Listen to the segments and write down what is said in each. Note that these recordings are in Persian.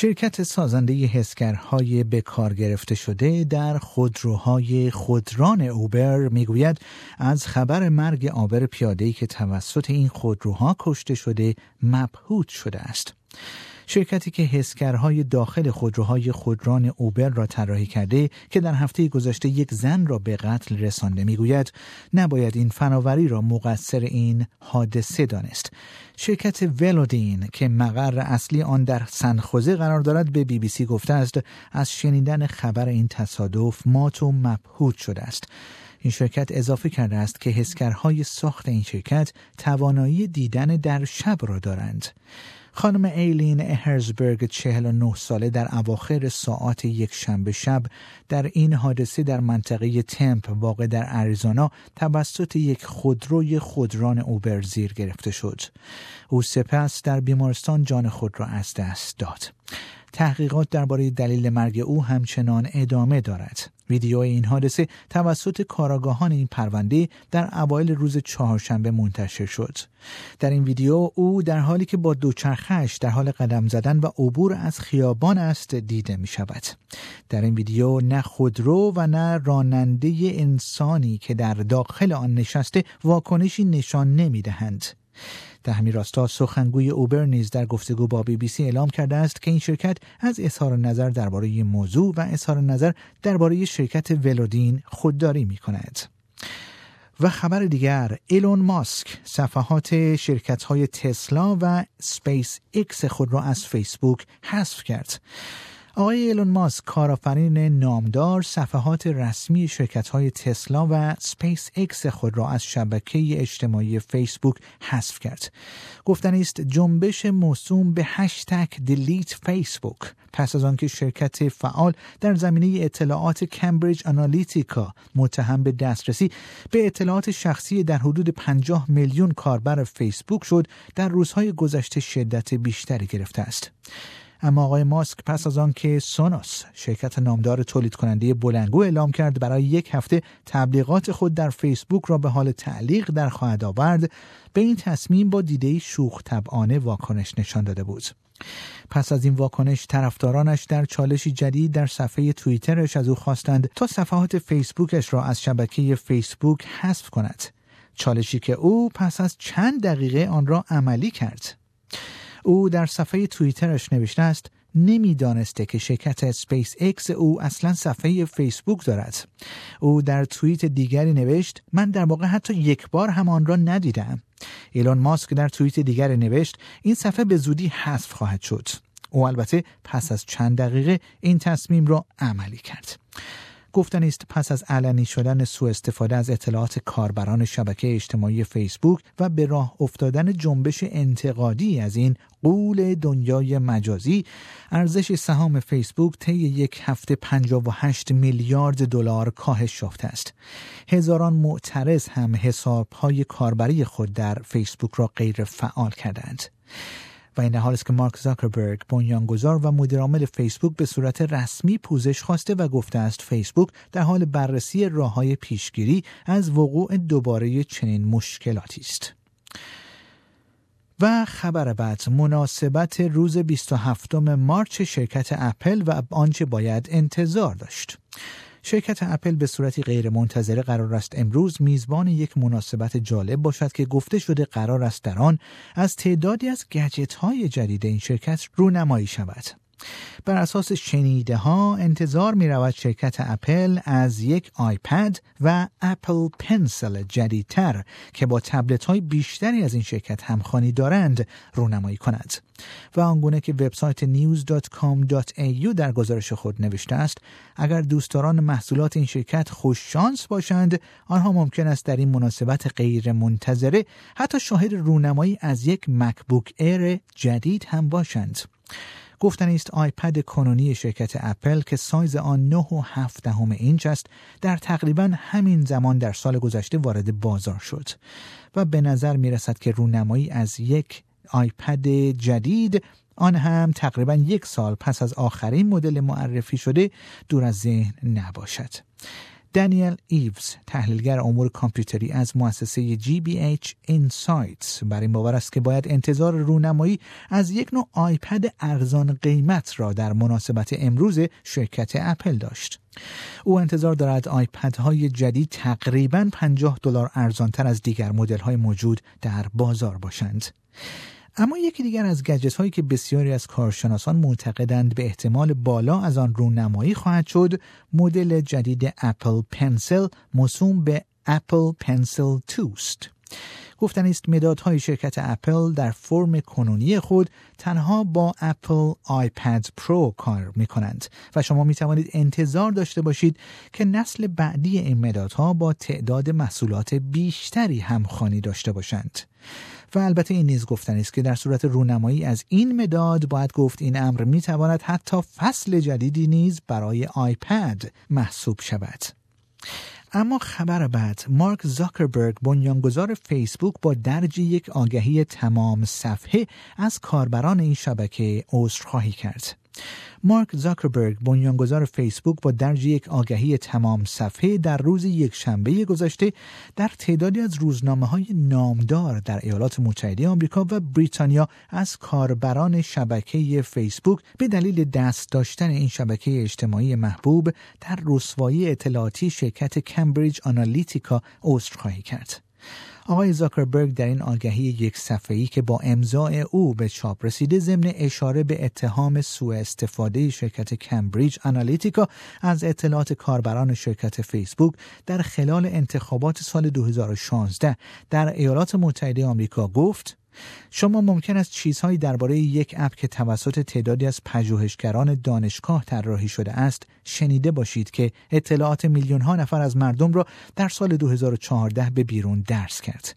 شرکت سازنده حسگرهای به کار گرفته شده در خودروهای خودران اوبر می‌گوید از خبر مرگ آبر پیاده‌ای که توسط این خودروها کشته شده مبهوت شده است. شرکتی که حسگرهای داخل خودروهای خودران اوبر را طراحی کرده که در هفته گذشته یک زن را به قتل رسانده می‌گوید نباید این فناوری را مقصر این حادثه دانست. شرکت ولودین که مقر اصلی آن در سنخوزه قرار دارد به بی بی سی گفته است از شنیدن خبر این تصادف مات و مبهوت شده است. این شرکت اضافه کرده است که حسگرهای ساخت این شرکت توانایی دیدن در شب را دارند خانم ایلین اهرزبرگ 49 ساله در اواخر ساعات یک شنبه شب در این حادثه در منطقه تمپ واقع در اریزونا توسط یک خودروی خودران اوبر زیر گرفته شد. او سپس در بیمارستان جان خود را از دست داد. تحقیقات درباره دلیل مرگ او همچنان ادامه دارد. ویدیو این حادثه توسط کاراگاهان این پرونده در اوایل روز چهارشنبه منتشر شد. در این ویدیو او در حالی که با دوچرخش در حال قدم زدن و عبور از خیابان است دیده می شود. در این ویدیو نه خودرو و نه راننده انسانی که در داخل آن نشسته واکنشی نشان نمی دهند. همین راستا سخنگوی اوبر نیز در گفتگو با بی بی سی اعلام کرده است که این شرکت از اظهار نظر درباره موضوع و اظهار نظر درباره شرکت Velodyne خودداری می کند. و خبر دیگر ایلون ماسک صفحات شرکت های تسلا و سپیس ایکس خود را از فیسبوک حذف کرد. آقای ایلون ماسک کارآفرین نامدار صفحات رسمی شرکت های تسلا و سپیس اکس خود را از شبکه اجتماعی فیسبوک حذف کرد. گفتنی است جنبش موسوم به هشتگ delete Facebook پس از آنکه شرکت فعال در زمینه اطلاعات Cambridge Analytica متهم به دسترسی به اطلاعات شخصی در حدود 50 میلیون کاربر فیسبوک شد در روزهای گذشته شدت بیشتری گرفته است. اما آقای ماسک پس از آنکه سونوس شرکت نامدار تولید کننده بلنگو اعلام کرد برای یک هفته تبلیغات خود در فیسبوک را به حال تعلیق در خواهد آورد به این تصمیم با دیده شوخ طبعانه واکنش نشان داده بود. پس از این واکنش طرفدارانش در چالشی جدید در صفحه توییترش از او خواستند تا صفحات فیسبوکش را از شبکه فیسبوک حذف کند. چالشی که او پس از چند دقیقه آن را عملی کرد. او در صفحه توییترش نوشته است نمی‌دانسته که شرکت سپیس اکس او اصلا صفحه فیسبوک دارد. او در توییت دیگری نوشت من در واقع حتی یک بار هم آن را ندیدم. ایلون ماسک در توییت دیگری نوشت این صفحه به زودی حذف خواهد شد. او البته پس از چند دقیقه این تصمیم را عملی کرد. گفتنی است پس از علنی شدن سوء استفاده از اطلاعات کاربران شبکه اجتماعی فیسبوک و به راه افتادن جنبش انتقادی از این قول دنیای مجازی ارزش سهام فیسبوک طی یک هفته 58 میلیارد دلار کاهش یافته است. هزاران معترض هم حسابهای کاربری خود در فیسبوک را غیر فعال کردند و این حال است که مارک زاکربرگ بنیانگذار و مدیرعامل فیسبوک به صورت رسمی پوزش خواسته و گفته است فیسبوک در حال بررسی راه های پیشگیری از وقوع دوباره چنین مشکلاتی است. و خبر بعد مناسبت روز 27 مارچ شرکت اپل و آنچه باید انتظار داشت. شرکت اپل به صورتی غیر منتظره قرار است امروز میزبان یک مناسبت جالب باشد که گفته شده قرار است در آن از تعدادی از گجت های جدید این شرکت رونمایی شود. بر اساس شنیده ها انتظار می رود شرکت اپل از یک آیپد و Apple Pencil جدیدتر که با تبلت های بیشتری از این شرکت همخوانی دارند رونمایی کند. و آنگونه که وبسایت news.com.au در گزارش خود نوشته است اگر دوستداران محصولات این شرکت خوش شانس باشند آنها ممکن است در این مناسبت غیر منتظره حتی شاهد رونمایی از یک مکبوک ایر جدید هم باشند. گفتنی است آیپد کنونی شرکت اپل که سایز آن 9 و 7 دهم اینچ است در تقریبا همین زمان در سال گذشته وارد بازار شد و به نظر می رسد که رونمایی از یک آیپد جدید آن هم تقریبا یک سال پس از آخرین مدل معرفی شده دور از ذهن نباشد. دانیل ایوز تحلیلگر امور کامپیوتری از مؤسسه GBH Insights بر این باور است که باید انتظار رونمایی از یک نوع آیپد ارزان قیمت را در مناسبت امروز شرکت اپل داشت. او انتظار دارد آیپد های جدید تقریبا 50 دلار ارزانتر از دیگر مدل های موجود در بازار باشند. اما یکی دیگر از گجت هایی که بسیاری از کارشناسان معتقدند به احتمال بالا از آن رونمایی خواهد شد مدل جدید اپل پنسل موسوم به اپل پنسل 2 ست گفتنی است مدادهای شرکت اپل در فرم کنونی خود تنها با اپل آیپد پرو کار می کنند و شما می توانید انتظار داشته باشید که نسل بعدی این مدادها با تعداد محصولات بیشتری همخوانی داشته باشند. و البته این نیز گفتن است که در صورت رونمایی از این مداد باید گفت این امر می تواند حتی فصل جدیدی نیز برای آیپد محسوب شود. اما خبر بعد مارک زاکربرگ بنیانگذار فیسبوک با درج یک آگهی تمام صفحه از کاربران این شبکه عذرخواهی کرد مارک زاکربرگ بنیانگذار فیسبوک با درج یک آگهی تمام صفحه در روز یک شنبه گذشته در تعدادی از روزنامه های نامدار در ایالات متحده آمریکا و بریتانیا از کاربران شبکه فیسبوک به دلیل دست داشتن این شبکه اجتماعی محبوب در رسوایی اطلاعاتی شرکت کمبریج آنالیتیکا عذرخواهی کرد. آقای زاکربرگ در این آگهی یک صفحه‌ای که با امضاع او به چاپ رسیده ضمن اشاره به اتهام سوء استفاده شرکت کمبریج آنالیتیکا از اطلاعات کاربران شرکت فیسبوک در خلال انتخابات سال 2016 در ایالات متحده آمریکا گفت شما ممکن است چیزهایی درباره یک اپ که توسط تعدادی از پژوهشگران دانشگاه طراحی شده است شنیده باشید که اطلاعات میلیون ها نفر از مردم را در سال 2014 به بیرون درز کرد.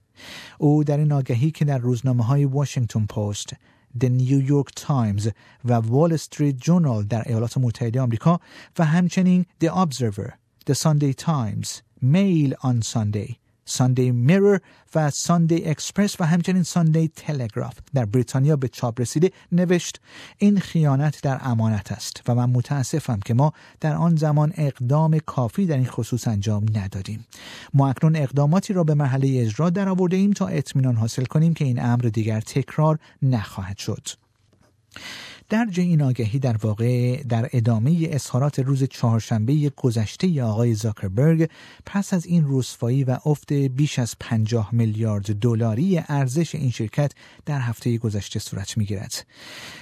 او در این آگهی که در روزنامه های واشنگتن پست، The New York Times و وال استریت جورنال در ایالات متحده آمریکا و همچنین The Observer, The Sunday Times, Mail on Sunday ساندی میرر و ساندی اکسپرس و همچنین ساندی تلگراف در بریتانیا به چاپ رسیده نوشت این خیانت در امانت است و من متاسفم که ما در آن زمان اقدام کافی در این خصوص انجام ندادیم. ما اکنون اقداماتی را به محله اجرا در آورده ایم تا اطمینان حاصل کنیم که این امر دیگر تکرار نخواهد شد. درج این آگهی در واقع در ادامه اظهارات روز چهارشنبه گذشته آقای زاکربرگ پس از این رسوایی و افت بیش از 50 میلیارد دلاری ارزش این شرکت در هفته گذشته صورت می‌گیرد.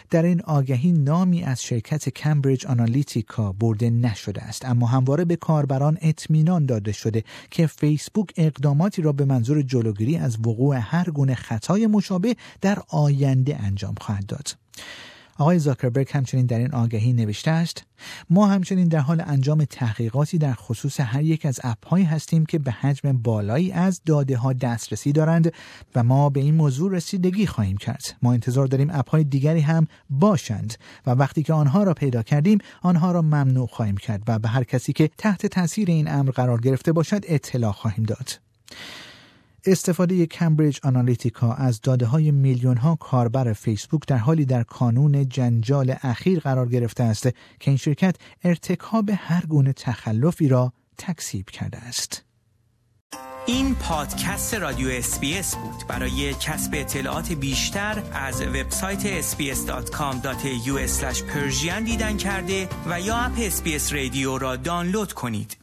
در این آگهی نامی از شرکت کمبریج آنالیتیکا برده نشده است اما همواره به کاربران اطمینان داده شده که فیسبوک اقداماتی را به منظور جلوگیری از وقوع هر گونه خطای مشابه در آینده انجام خواهد داد. آقای زاکربرگ همچنین در این آگهی نوشته است ما همچنین در حال انجام تحقیقاتی در خصوص هر یک از اپهایی هستیم که به حجم بالایی از داده ها دسترسی دارند و ما به این موضوع رسیدگی خواهیم کرد. ما انتظار داریم اپهای دیگری هم باشند و وقتی که آنها را پیدا کردیم آنها را ممنوع خواهیم کرد و به هر کسی که تحت تاثیر این امر قرار گرفته باشد اطلاع خواهیم داد. استفاده کمبریج آنالیتیکا از داده های میلیون ها کاربر فیسبوک در حالی در کانون جنجال اخیر قرار گرفته است که این شرکت ارتکاب هر گونه تخلفی را تکسیب کرده است. این پادکست رادیو SBS بود برای کسب اطلاعات بیشتر از وبسایت sbs.com.au دیدن کرده و یا اپ SBS رادیو را دانلود کنید